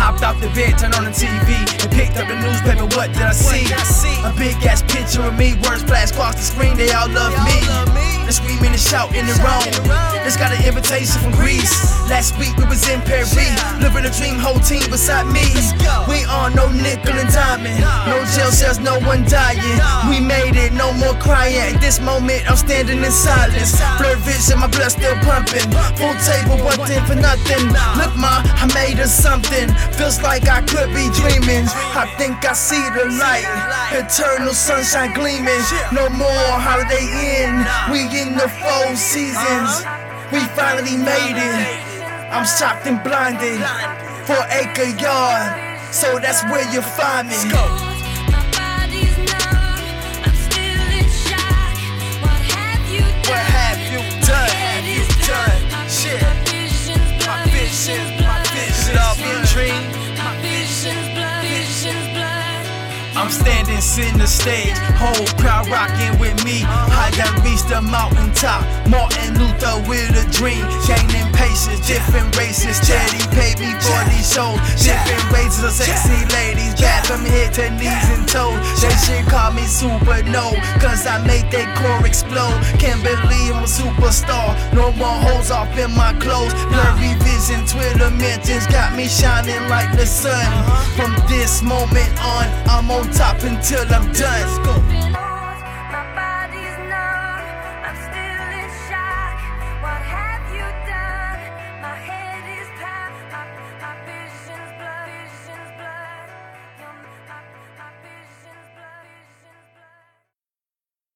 Hopped off the bed, turned on the TV, and picked up the newspaper. What did I see? A big ass picture of me, words flash across the screen. They all love me. They're screaming and shouting and wrong. Just got an invitation from Greece. Last week we was in Paris, living a dream, whole team beside me. On no nickel and diamond, no jail cells, no one dying. We made it, no more crying. At this moment, I'm standing in silence. Blur vision, my blood still pumping. Full table, one thing for nothing. Look, ma, I made us something. Feels like I could be dreaming. I think I see the light. Eternal sunshine gleaming. No more holiday inn. We in the four seasons. We finally made it. I'm shocked and blinded. Four acre yard. So that's where you find me. My body's numb. I'm still in shock. What have you done? What have you done? Have you done? Shit. My vision's My blood. visions, my visions. Could it all be a dream? My vision's blood. Vision's blood. I'm standing, sitting the stage, whole crowd rocking with me. I done reached the mountaintop. Martin Luther with a dream, gaining patience, different races, steady pay me for these shows. Sexy ladies, bad from head to knees and toes. They should call me Super No, cause I make that core explode. Can't believe I'm a superstar. No more holes off in my clothes. Blurry vision, Twitter mentions got me shining like the sun. Uh-huh. From this moment on, I'm on top until I'm done.